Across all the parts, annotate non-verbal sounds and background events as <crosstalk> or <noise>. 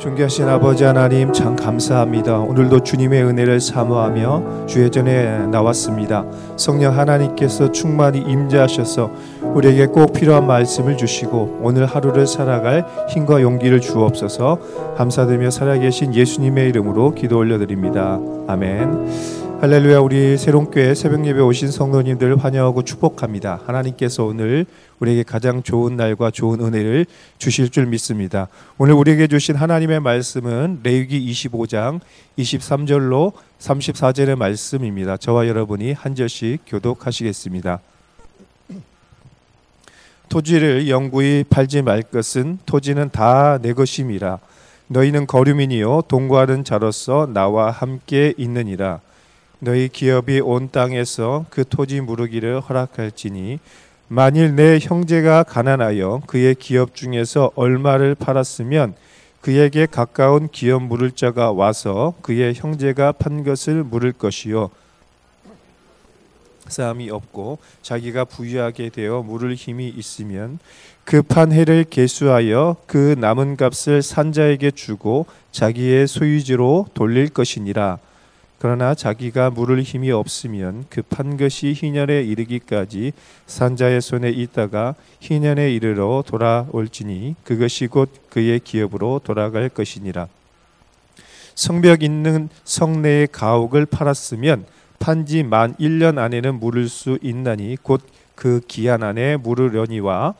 존귀하신 아버지 하나님 참 감사합니다. 오늘도 주님의 은혜를 사모하며 주의 전에 나왔습니다. 성령 하나님께서 충만히 임재하셔서 우리에게 꼭 필요한 말씀을 주시고 오늘 하루를 살아갈 힘과 용기를 주옵소서. 감사드리며 살아계신 예수님의 이름으로 기도 올려드립니다. 아멘. 할렐루야 우리 새롬교회 새벽 예배 오신 성도님들 환영하고 축복합니다. 하나님께서 오늘 우리에게 가장 좋은 날과 좋은 은혜를 주실 줄 믿습니다. 오늘 우리에게 주신 하나님의 말씀은 레위기 25장 23절로 34절의 말씀입니다. 저와 여러분이 한 절씩 교독하시겠습니다. 토지를 영구히 팔지 말 것은 토지는 다 내 것임이라 너희는 거류민이요 동거하는 자로서 나와 함께 있느니라 너희 기업이 온 땅에서 그 토지 무르기를 허락할지니 만일 내 형제가 가난하여 그의 기업 중에서 얼마를 팔았으면 그에게 가까운 기업 물을 자가 와서 그의 형제가 판 것을 물을 것이요. 싸움이 없고 자기가 부유하게 되어 물을 힘이 있으면 그 판 해를 계수하여 그 남은 값을 산자에게 주고 자기의 소유지로 돌릴 것이니라 그러나 자기가 물을 힘이 없으면 급한 것이 희년에 이르기까지 산자의 손에 있다가 희년에 이르러 돌아올지니 그것이 곧 그의 기업으로 돌아갈 것이니라. 성벽 있는 성내의 가옥을 팔았으면 판지 만 1년 안에는 물을 수 있나니 곧 그 기한 안에 물으려니와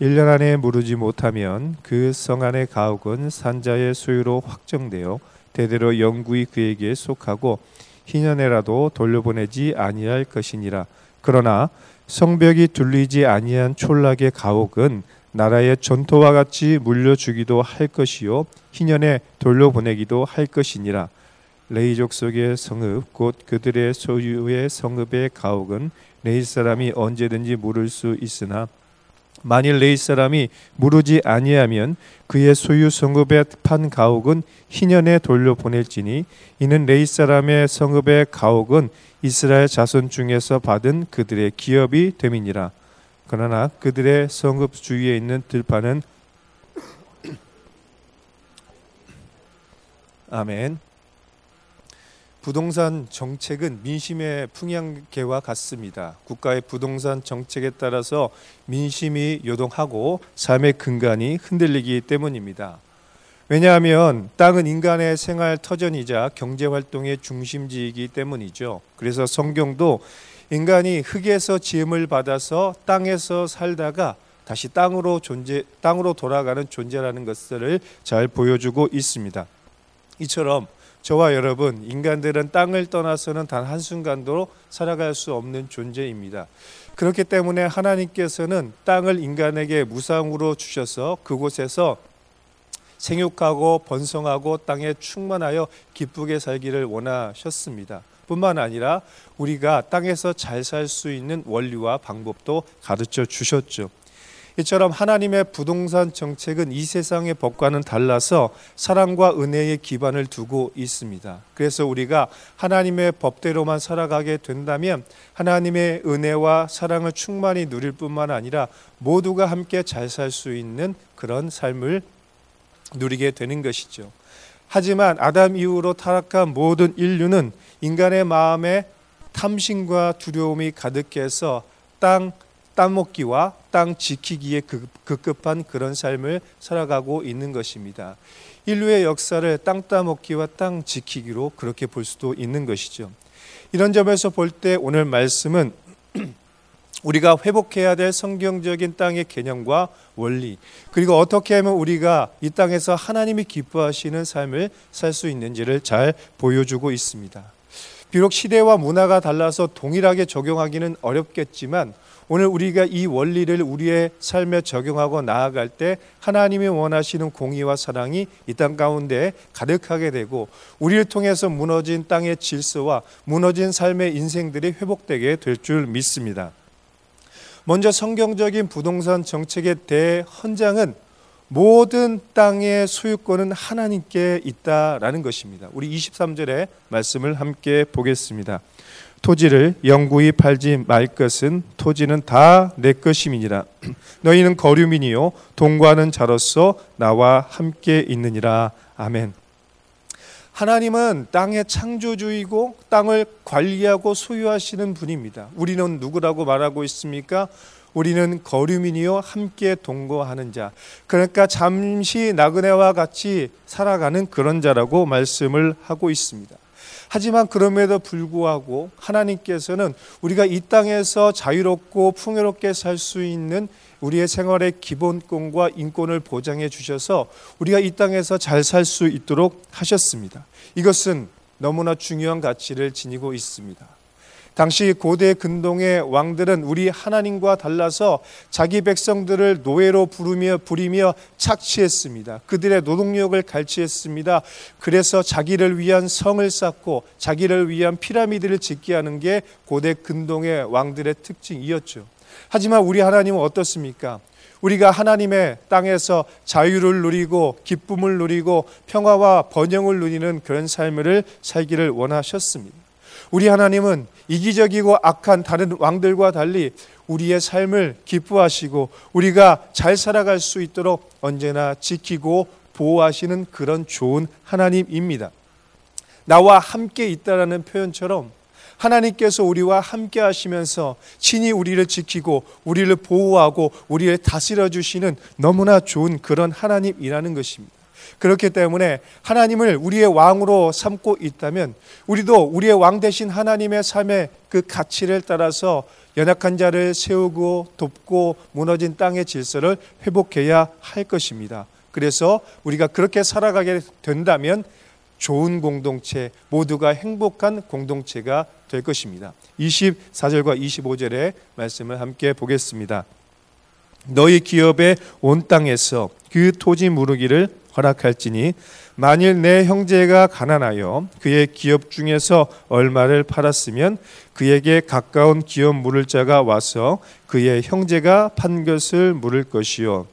1년 안에 물으지 못하면 그 성 안의 가옥은 산자의 소유로 확정되어 대대로 영구히 그에게 속하고 희년에라도 돌려보내지 아니할 것이니라. 그러나 성벽이 둘리지 아니한 촌락의 가옥은 나라의 전토와 같이 물러 주기도 할 것이요 희년에 돌려보내기도 할 것이니라. 레위 족속의 성읍 곧 그들의 소유의 성읍의 가옥은 레위 사람이 언제든지 무를 수 있으나 만일 레위 사람이 무르지 아니하면 그의 소유 성읍의 판 가옥은 희년에 돌려 보낼지니 이는 레이 사람의 성읍의 가옥은 이스라엘 자손 중에서 받은 그들의 기업이 됨이니라. 그러나 그들의 성읍 주위에 있는 들판은 아멘. 부동산 정책은 민심의 풍향계와 같습니다. 국가의 부동산 정책에 따라서 민심이 요동하고 삶의 근간이 흔들리기 때문입니다. 왜냐하면 땅은 인간의 생활 터전이자 경제 활동의 중심지이기 때문이죠. 그래서 성경도 인간이 흙에서 지음을 받아서 땅에서 살다가 다시 땅으로 존재 땅으로 돌아가는 존재라는 것을 잘 보여주고 있습니다. 이처럼 저와 여러분, 인간들은 땅을 떠나서는 단 한순간도 살아갈 수 없는 존재입니다. 그렇기 때문에 하나님께서는 땅을 인간에게 무상으로 주셔서 그곳에서 생육하고 번성하고 땅에 충만하여 기쁘게 살기를 원하셨습니다. 뿐만 아니라 우리가 땅에서 잘 살 수 있는 원리와 방법도 가르쳐 주셨죠. 이처럼 하나님의 부동산 정책은 이 세상의 법과는 달라서 사랑과 은혜의 기반을 두고 있습니다. 그래서 우리가 하나님의 법대로만 살아가게 된다면 하나님의 은혜와 사랑을 충만히 누릴 뿐만 아니라 모두가 함께 잘 살 수 있는 그런 삶을 누리게 되는 것이죠. 하지만 아담 이후로 타락한 모든 인류는 인간의 마음에 탐심과 두려움이 가득해서 땅 따먹기와 땅 지키기에 급급한 그런 삶을 살아가고 있는 것입니다. 인류의 역사를 땅 따먹기와 땅 지키기로 그렇게 볼 수도 있는 것이죠. 이런 점에서 볼 때 오늘 말씀은 <clears throat> 우리가 회복해야 될 성경적인 땅의 개념과 원리, 그리고 어떻게 하면 우리가 이 땅에서 하나님이 기뻐하시는 삶을 살 수 있는지를 잘 보여주고 있습니다. 비록 시대와 문화가 달라서 동일하게 적용하기는 어렵겠지만 오늘 우리가 이 원리를 우리의 삶에 적용하고 나아갈 때 하나님이 원하시는 공의와 사랑이 이 땅 가운데 가득하게 되고 우리를 통해서 무너진 땅의 질서와 무너진 삶의 인생들이 회복되게 될 줄 믿습니다. 먼저 성경적인 부동산 정책의 대헌장은 모든 땅의 소유권은 하나님께 있다라는 것입니다. 우리 23절의 말씀을 함께 보겠습니다. 토지를 영구히 팔지 말 것은 토지는 다 내 것임이니라. <clears throat> 너희는 거류민이요 동거하는 자로서 나와 함께 있느니라. 아멘. 하나님은 땅의 창조주이고 땅을 관리하고 소유하시는 분입니다. 우리는 누구라고 말하고 있습니까? 우리는 거류민이요 함께 동거하는 자. 그러니까 잠시 나그네와 같이 살아가는 그런 자라고 말씀을 하고 있습니다. 하지만 그럼에도 불구하고 하나님께서는 우리가 이 땅에서 자유롭고 풍요롭게 살 수 있는 우리의 생활의 기본권과 인권을 보장해 주셔서 우리가 이 땅에서 잘 살 수 있도록 하셨습니다. 이것은 너무나 중요한 가치를 지니고 있습니다. 당시 고대 근동의 왕들은 우리 하나님과 달라서 자기 백성들을 노예로 부르며 부리며 착취했습니다. 그들의 노동력을 갈취했습니다. 그래서 자기를 위한 성을 쌓고 자기를 위한 피라미드를 짓게 하는 게 고대 근동의 왕들의 특징이었죠. 하지만 우리 하나님은 어떻습니까? 우리가 하나님의 땅에서 자유를 누리고 기쁨을 누리고 평화와 번영을 누리는 그런 삶을 살기를 원하셨습니다. 우리 하나님은 이기적이고 악한 다른 왕들과 달리 우리의 삶을 기뻐하시고 우리가 잘 살아갈 수 있도록 언제나 지키고 보호하시는 그런 좋은 하나님입니다. 나와 함께 있다라는 표현처럼 하나님께서 우리와 함께 하시면서 친히 우리를 지키고 우리를 보호하고 우리를 다스려 주시는 너무나 좋은 그런 하나님이라는 것입니다. 그렇기 때문에 하나님을 우리의 왕으로 삼고 있다면 우리도 우리의 왕 대신 하나님의 삶의 그 가치를 따라서 연약한 자를 세우고 돕고 무너진 땅의 질서를 회복해야 할 것입니다. 그래서 우리가 그렇게 살아가게 된다면 좋은 공동체, 모두가 행복한 공동체가 될 것입니다. 24절과 25절의 말씀을 함께 보겠습니다. 너희 기업의 온 땅에서 그 토지 무르기를 허락할지니 만일 내 형제가 가난하여 그의 기업 중에서 얼마를 팔았으면 그에게 가까운 기업 물을 자가 와서 그의 형제가 판 것을 물을 것이요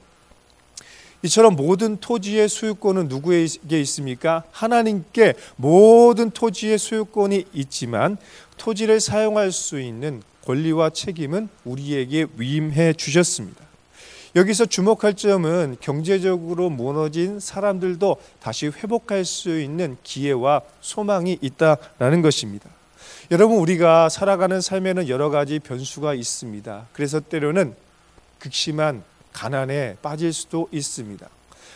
이처럼 모든 토지의 소유권은 누구에게 있습니까? 하나님께 모든 토지의 소유권이 있지만 토지를 사용할 수 있는 권리와 책임은 우리에게 위임해 주셨습니다. 여기서 주목할 점은 경제적으로 무너진 사람들도 다시 회복할 수 있는 기회와 소망이 있다라는 것입니다. 여러분 우리가 살아가는 삶에는 여러 가지 변수가 있습니다. 그래서 때로는 극심한 가난에 빠질 수도 있습니다.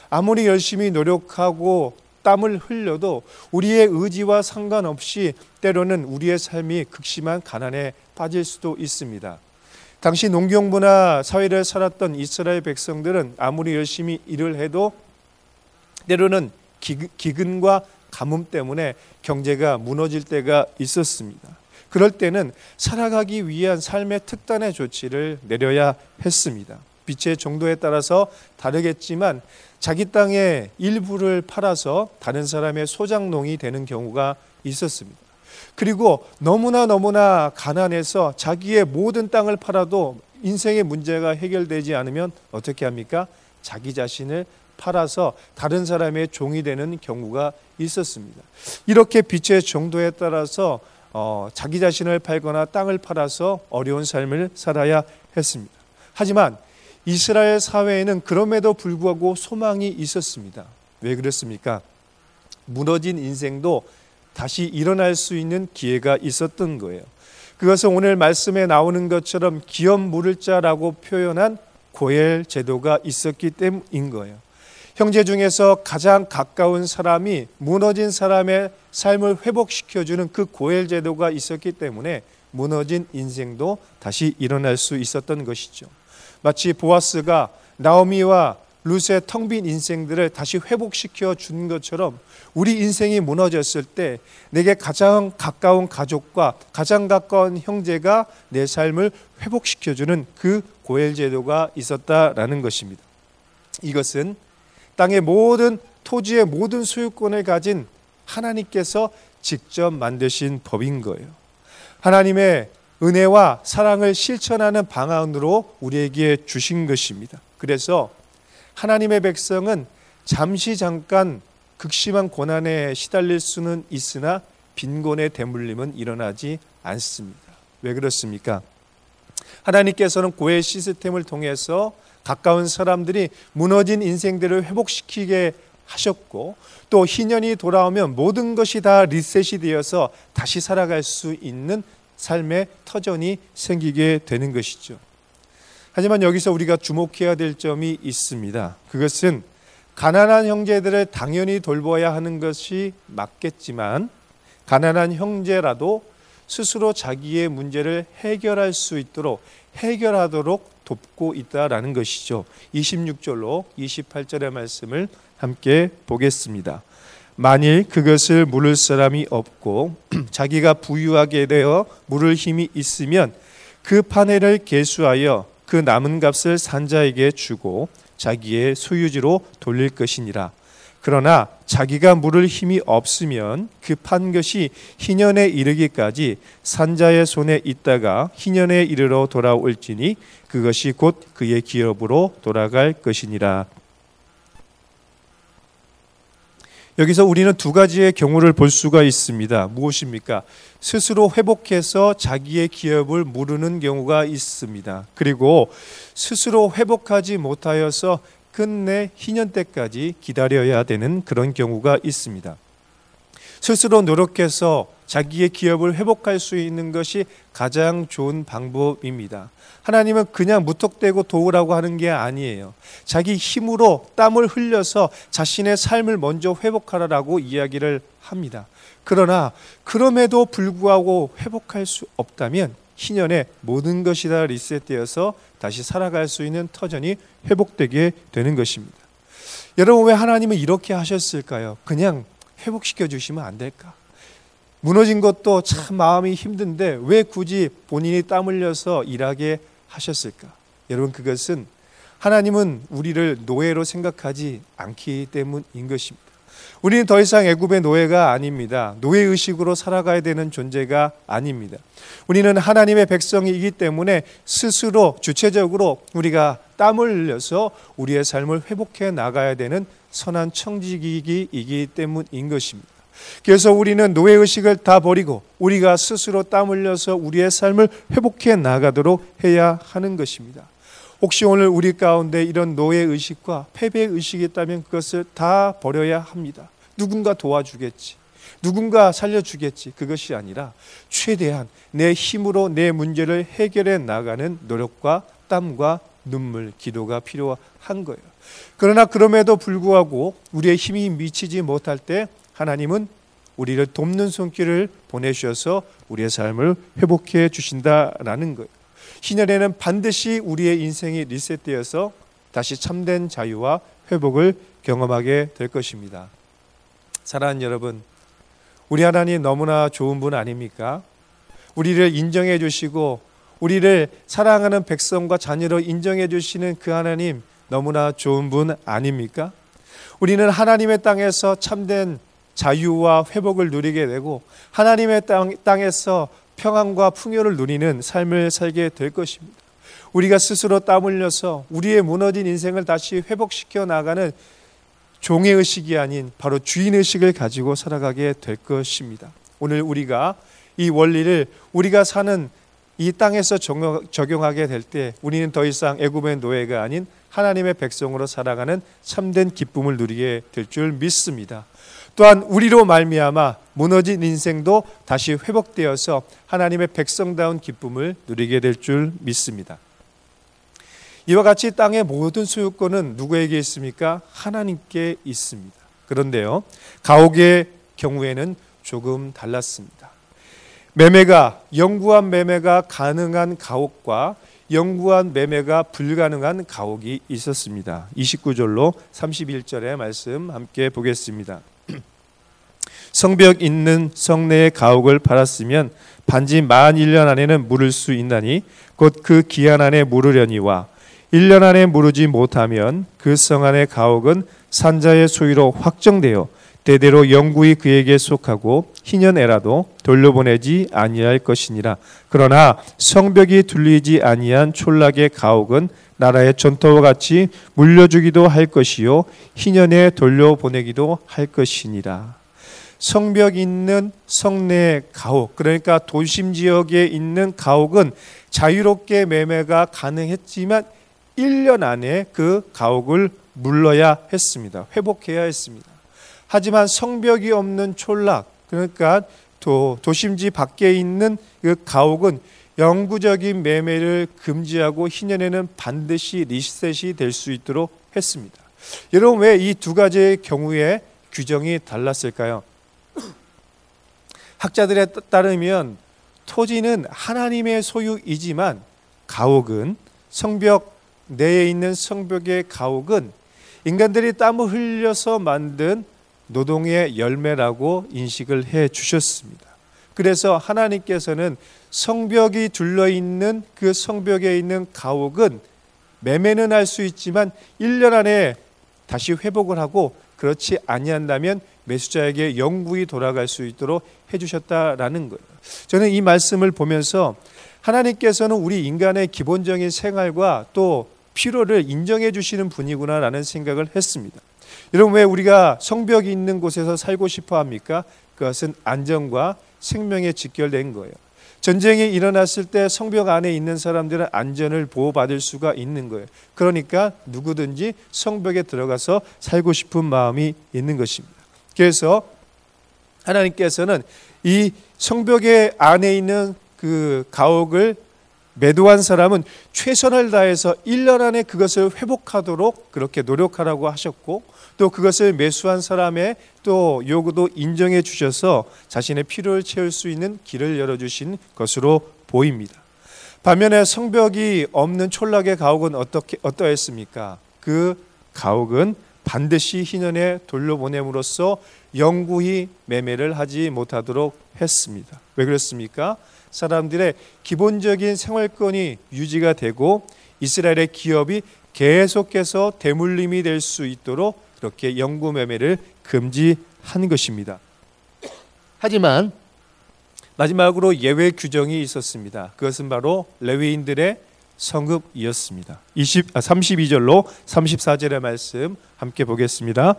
아무리 열심히 노력하고 땀을 흘려도 우리의 의지와 상관없이 때로는 우리의 삶이 극심한 가난에 빠질 수도 있습니다. 당시 농경부나 사회를 살았던 이스라엘 백성들은 아무리 열심히 일을 해도 때로는 기근과 가뭄 때문에 경제가 무너질 때가 있었습니다. 그럴 때는 살아가기 위한 삶의 특단의 조치를 내려야 했습니다. 빛의 정도에 따라서 다르겠지만 자기 땅의 일부를 팔아서 다른 사람의 소장농이 되는 경우가 있었습니다. 그리고 너무나 너무나 가난해서 자기의 모든 땅을 팔아도 인생의 문제가 해결되지 않으면 어떻게 합니까? 자기 자신을 팔아서 다른 사람의 종이 되는 경우가 있었습니다. 이렇게 빛의 정도에 따라서 어, 자기 자신을 팔거나 땅을 팔아서 어려운 삶을 살아야 했습니다. 하지만 이스라엘 사회에는 그럼에도 불구하고 소망이 있었습니다. 왜 그랬습니까? 무너진 인생도 다시 일어날 수 있는 기회가 있었던 거예요. 그것은 오늘 말씀에 나오는 것처럼 기업 물을 자라고 표현한 고엘 제도가 있었기 때문인 거예요. 형제 중에서 가장 가까운 사람이 무너진 사람의 삶을 회복시켜주는 그 고엘 제도가 있었기 때문에 무너진 인생도 다시 일어날 수 있었던 것이죠. 마치 보아스가 나오미와 루스의 텅 빈 인생들을 다시 회복시켜 준 것처럼 우리 인생이 무너졌을 때 내게 가장 가까운 가족과 가장 가까운 형제가 내 삶을 회복시켜 주는 그 고엘 제도가 있었다라는 것입니다. 이것은 땅의 모든 토지의 모든 소유권을 가진 하나님께서 직접 만드신 법인 거예요. 하나님의 은혜와 사랑을 실천하는 방안으로 우리에게 주신 것입니다. 그래서 하나님의 백성은 잠시 잠깐 극심한 고난에 시달릴 수는 있으나 빈곤의 대물림은 일어나지 않습니다. 왜 그렇습니까? 하나님께서는 고해 시스템을 통해서 가까운 사람들이 무너진 인생들을 회복시키게 하셨고 또 희년이 돌아오면 모든 것이 다 리셋이 되어서 다시 살아갈 수 있는 삶의 터전이 생기게 되는 것이죠. 하지만 여기서 우리가 주목해야 될 점이 있습니다. 그것은 가난한 형제들을 당연히 돌봐야 하는 것이 맞겠지만 가난한 형제라도 스스로 자기의 문제를 해결할 수 있도록 해결하도록 돕고 있다라는 것이죠. 26절로 28절의 말씀을 함께 보겠습니다. 만일 그것을 물을 사람이 없고 <clears throat> 자기가 부유하게 되어 물을 힘이 있으면 그 파네를 개수하여 그 남은 값을 산자에게 주고 자기의 소유지로 돌릴 것이니라. 그러나 자기가 물을 힘이 없으면 그판 것이 희년에 이르기까지 산자의 손에 있다가 희년에 이르러 돌아올지니 그것이 곧 그의 기업으로 돌아갈 것이니라. 여기서 우리는 두 가지의 경우를 볼 수가 있습니다. 무엇입니까? 스스로 회복해서 자기의 기업을 무르는 경우가 있습니다. 그리고 스스로 회복하지 못하여서 끝내 희년 때까지 기다려야 되는 그런 경우가 있습니다. 스스로 노력해서 자기의 기업을 회복할 수 있는 것이 가장 좋은 방법입니다. 하나님은 그냥 무턱대고 도우라고 하는 게 아니에요. 자기 힘으로 땀을 흘려서 자신의 삶을 먼저 회복하라라고 이야기를 합니다. 그러나 그럼에도 불구하고 회복할 수 없다면 희년에 모든 것이 다 리셋되어서 다시 살아갈 수 있는 터전이 회복되게 되는 것입니다. 여러분 왜 하나님은 이렇게 하셨을까요? 그냥 회복시켜 주시면 안 될까? 무너진 것도 참 마음이 힘든데 왜 굳이 본인이 땀 흘려서 일하게 하셨을까? 여러분 그것은 하나님은 우리를 노예로 생각하지 않기 때문인 것입니다. 우리는 더 이상 애굽의 노예가 아닙니다. 노예 의식으로 살아가야 되는 존재가 아닙니다. 우리는 하나님의 백성이기 때문에 스스로 주체적으로 우리가 땀을 흘려서 우리의 삶을 회복해 나가야 되는 선한 청지기이기 때문인 것입니다. 그래서 우리는 노예 의식을 다 버리고 우리가 스스로 땀 흘려서 우리의 삶을 회복해 나가도록 해야 하는 것입니다. 혹시 오늘 우리 가운데 이런 노예 의식과 패배 의식이 있다면 그것을 다 버려야 합니다. 누군가 도와주겠지. 누군가 살려주겠지. 그것이 아니라 최대한 내 힘으로 내 문제를 해결해 나가는 노력과 땀과 눈물, 기도가 필요한 거예요. 그러나 그럼에도 불구하고 우리의 힘이 미치지 못할 때 하나님은 우리를 돕는 손길을 보내셔서 우리의 삶을 회복해 주신다라는 거예요. 희년에는 반드시 우리의 인생이 리셋되어서 다시 참된 자유와 회복을 경험하게 될 것입니다. 사랑하는 여러분, 우리 하나님 너무나 좋은 분 아닙니까? 우리를 인정해 주시고 우리를 사랑하는 백성과 자녀로 인정해 주시는 그 하나님 너무나 좋은 분 아닙니까? 우리는 하나님의 땅에서 참된 자유와 회복을 누리게 되고 하나님의 땅, 땅에서 평안과 풍요를 누리는 삶을 살게 될 것입니다. 우리가 스스로 땀 흘려서 우리의 무너진 인생을 다시 회복시켜 나가는 종의 의식이 아닌 바로 주인 의식을 가지고 살아가게 될 것입니다. 오늘 우리가 이 원리를 우리가 사는 이 땅에서 적용하게 될 때 우리는 더 이상 애굽의 노예가 아닌 하나님의 백성으로 살아가는 참된 기쁨을 누리게 될 줄 믿습니다. 또한 우리로 말미암아 무너진 인생도 다시 회복되어서 하나님의 백성다운 기쁨을 누리게 될 줄 믿습니다. 이와 같이 땅의 모든 소유권은 누구에게 있습니까? 하나님께 있습니다. 그런데요, 가옥의 경우에는 조금 달랐습니다. 매매가 영구한 매매가 가능한 가옥과 영구한 매매가 불가능한 가옥이 있었습니다. 29절로 31절의 말씀 함께 보겠습니다. 성벽 있는 성내의 가옥을 팔았으면 반지 만 1년 안에는 물을 수 있나니 곧 그 기한 안에 물으려니와 1년 안에 물으지 못하면 그 성 안의 가옥은 산자의 소유로 확정되어 대대로 영구히 그에게 속하고 희년애라도 돌려보내지 아니할 것이니라. 그러나 성벽이 둘리지 아니한 촌락의 가옥은 나라의 전토와 같이 물려주기도 할 것이요 희년에 돌려보내기도 할 것이니라. 성벽 있는 성내 가옥 그러니까 도심 지역에 있는 가옥은 자유롭게 매매가 가능했지만 1년 안에 그 가옥을 물러야 했습니다. 회복해야 했습니다. 하지만 성벽이 없는 촌락 그러니까 도, 도심지 밖에 있는 그 가옥은 영구적인 매매를 금지하고 희년에는 반드시 리셋이 될 수 있도록 했습니다. 여러분 왜 이 두 가지의 경우에 규정이 달랐을까요? 학자들에 따르면 토지는 하나님의 소유이지만 가옥은 성벽 내에 있는 성벽의 가옥은 인간들이 땀을 흘려서 만든 노동의 열매라고 인식을 해 주셨습니다. 그래서 하나님께서는 성벽이 둘러 있는 그 성벽에 있는 가옥은 매매는 할 수 있지만 1년 안에 다시 회복을 하고 그렇지 아니한다면 매수자에게 영구히 돌아갈 수 있도록 해 주셨다라는 거예요. 저는 이 말씀을 보면서 하나님께서는 우리 인간의 기본적인 생활과 또 필요를 인정해 주시는 분이구나라는 생각을 했습니다. 여러분 왜 우리가 성벽이 있는 곳에서 살고 싶어 합니까? 그것은 안전과 생명에 직결된 거예요. 전쟁이 일어났을 때 성벽 안에 있는 사람들은 안전을 보호받을 수가 있는 거예요. 그러니까 누구든지 성벽에 들어가서 살고 싶은 마음이 있는 것입니다. 그래서 하나님께서는 이 성벽의 안에 있는 그 가옥을 매도한 사람은 최선을 다해서 1년 안에 그것을 회복하도록 그렇게 노력하라고 하셨고 또 그것을 매수한 사람의 또 요구도 인정해 주셔서 자신의 필요를 채울 수 있는 길을 열어 주신 것으로 보입니다. 반면에 성벽이 없는 촌락의 가옥은 어떻게 어떠했습니까? 그 가옥은 반드시 희년에 돌려보냄으로써 영구히 매매를 하지 못하도록 했습니다. 왜 그렇습니까? 사람들의 기본적인 생활권이 유지가 되고 이스라엘의 기업이 계속해서 대물림이 될 수 있도록 그렇게 영구 매매를 금지한 것입니다. 하지만 마지막으로 예외 규정이 있었습니다. 그것은 바로 레위인들의 성읍이었습니다. 20, 아, 32절로 34절의 말씀 함께 보겠습니다.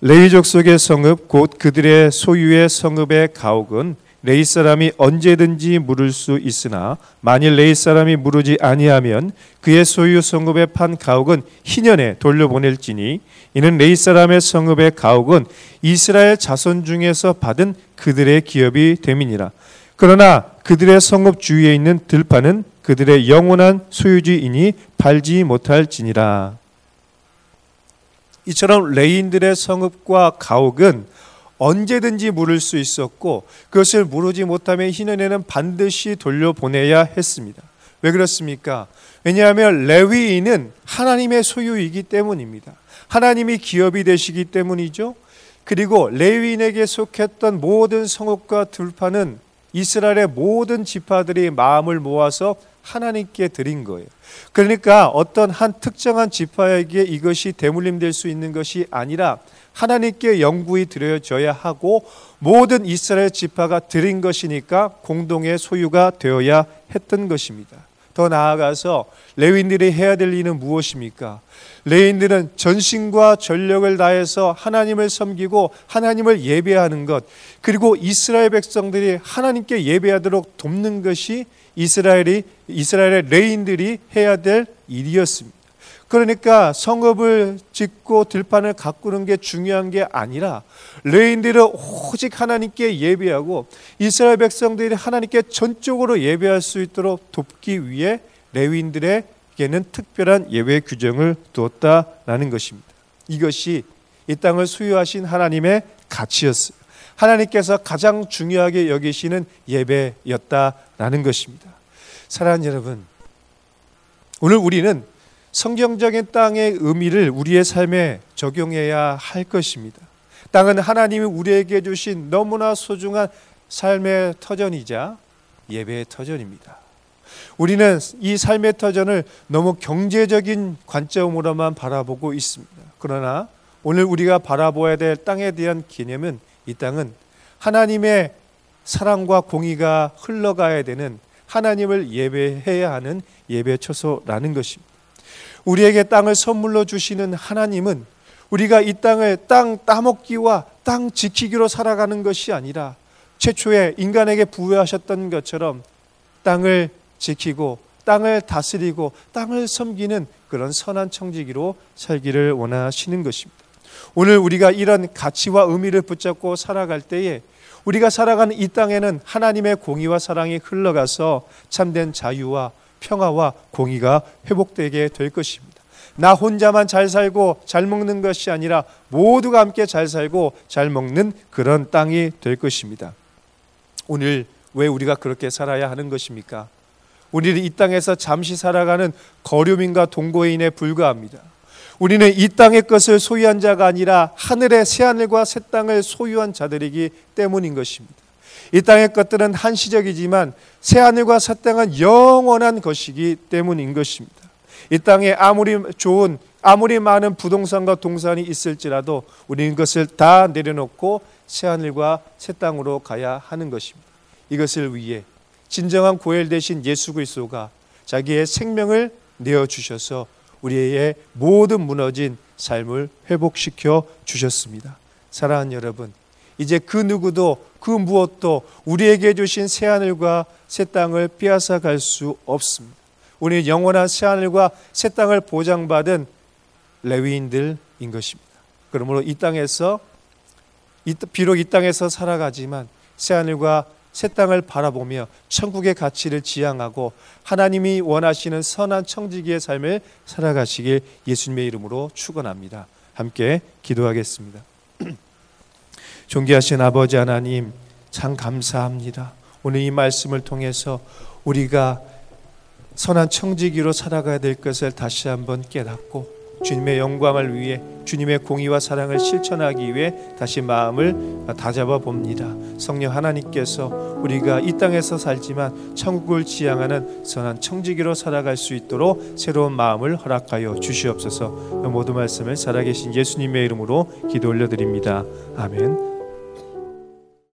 레위족 속의 성읍 곧 그들의 소유의 성읍의 가옥은 레이 사람이 언제든지 물을 수 있으나 만일 레이 사람이 물으지 아니하면 그의 소유 성읍의 판 가옥은 희년에 돌려보낼지니 이는 레이 사람의 성읍의 가옥은 이스라엘 자손 중에서 받은 그들의 기업이 됨이니라 그러나 그들의 성읍 주위에 있는 들판은 그들의 영원한 소유지이니 팔지 못할지니라 이처럼 레인들의 성읍과 가옥은 언제든지 물을 수 있었고 그것을 물지 못하면 희년에는 반드시 돌려보내야 했습니다. 왜 그렇습니까? 왜냐하면 레위인은 하나님의 소유이기 때문입니다. 하나님이 기업이 되시기 때문이죠. 그리고 레위인에게 속했던 모든 성읍과 들판은 이스라엘의 모든 지파들이 마음을 모아서 하나님께 드린 거예요. 그러니까 어떤 한 특정한 지파에게 이것이 대물림 될 수 있는 것이 아니라 하나님께 영구히 드려져야 하고 모든 이스라엘 지파가 드린 것이니까 공동의 소유가 되어야 했던 것입니다. 더 나아가서 레위인들이 해야 될 일은 무엇입니까? 레위인들은 전신과 전력을 다해서 하나님을 섬기고 하나님을 예배하는 것, 그리고 이스라엘 백성들이 하나님께 예배하도록 돕는 것이 이스라엘이 이스라엘의 레위인들이 해야 될 일이었습니다. 그러니까 성읍을 짓고 들판을 가꾸는 게 중요한 게 아니라 레위인들은 오직 하나님께 예배하고 이스라엘 백성들이 하나님께 전적으로 예배할 수 있도록 돕기 위해 레위인들에게는 특별한 예외 규정을 두었다라는 것입니다. 이것이 이 땅을 소유하신 하나님의 가치였어요. 하나님께서 가장 중요하게 여기시는 예배였다 라는 것입니다. 사랑하는 여러분, 오늘 우리는 성경적인 땅의 의미를 우리의 삶에 적용해야 할 것입니다. 땅은 하나님이 우리에게 주신 너무나 소중한 삶의 터전이자 예배의 터전입니다. 우리는 이 삶의 터전을 너무 경제적인 관점으로만 바라보고 있습니다. 그러나 오늘 우리가 바라보아야 될 땅에 대한 개념은 이 땅은 하나님의 사랑과 공의가 흘러가야 되는 하나님을 예배해야 하는 예배 처소라는 것입니다. 우리에게 땅을 선물로 주시는 하나님은 우리가 이 땅을 땅 따먹기와 땅 지키기로 살아가는 것이 아니라 최초에 인간에게 부여하셨던 것처럼 땅을 지키고 땅을 다스리고 땅을 섬기는 그런 선한 청지기로 살기를 원하시는 것입니다. 오늘 우리가 이런 가치와 의미를 붙잡고 살아갈 때에 우리가 살아가는 이 땅에는 하나님의 공의와 사랑이 흘러가서 참된 자유와 평화와 공의가 회복되게 될 것입니다. 나 혼자만 잘 살고 잘 먹는 것이 아니라 모두가 함께 잘 살고 잘 먹는 그런 땅이 될 것입니다. 오늘 왜 우리가 그렇게 살아야 하는 것입니까? 우리는 이 땅에서 잠시 살아가는 거류민과 동거인에 불과합니다. 우리는 이 땅의 것을 소유한 자가 아니라 하늘의 새하늘과 새 땅을 소유한 자들이기 때문인 것입니다. 이 땅의 것들은 한시적이지만 새하늘과 새 땅은 영원한 것이기 때문인 것입니다. 이 땅에 아무리 좋은 아무리 많은 부동산과 동산이 있을지라도 우리는 이것을 다 내려놓고 새하늘과 새 땅으로 가야 하는 것입니다. 이것을 위해 진정한 고엘 대신 예수 그리스도가 자기의 생명을 내어 주셔서 우리의 모든 무너진 삶을 회복시켜 주셨습니다. 사랑하는 여러분, 이제 그 누구도 그 무엇도 우리에게 주신 새 하늘과 새 땅을 빼앗아 갈 수 없습니다. 우리는 영원한 새 하늘과 새 땅을 보장받은 레위인들인 것입니다. 그러므로 이 땅에서 비록 이 땅에서 살아가지만 새 하늘과 새 땅을 바라보며 천국의 가치를 지향하고 하나님이 원하시는 선한 청지기의 삶을 살아가시길 예수님의 이름으로 축원합니다. 함께 기도하겠습니다. <clears throat> 존귀하신 아버지 하나님 참 감사합니다. 오늘 이 말씀을 통해서 우리가 선한 청지기로 살아가야 될 것을 다시 한번 깨닫고 주님의 영광을 위해 주님의 공의와 사랑을 실천하기 위해 다시 마음을 다잡아 봅니다. 성령 하나님께서 우리가 이 땅에서 살지만 천국을 지향하는 선한 청지기로 살아갈 수 있도록 새로운 마음을 허락하여 주시옵소서. 모든 말씀을 살아계신 예수님의 이름으로 기도 올려드립니다. 아멘.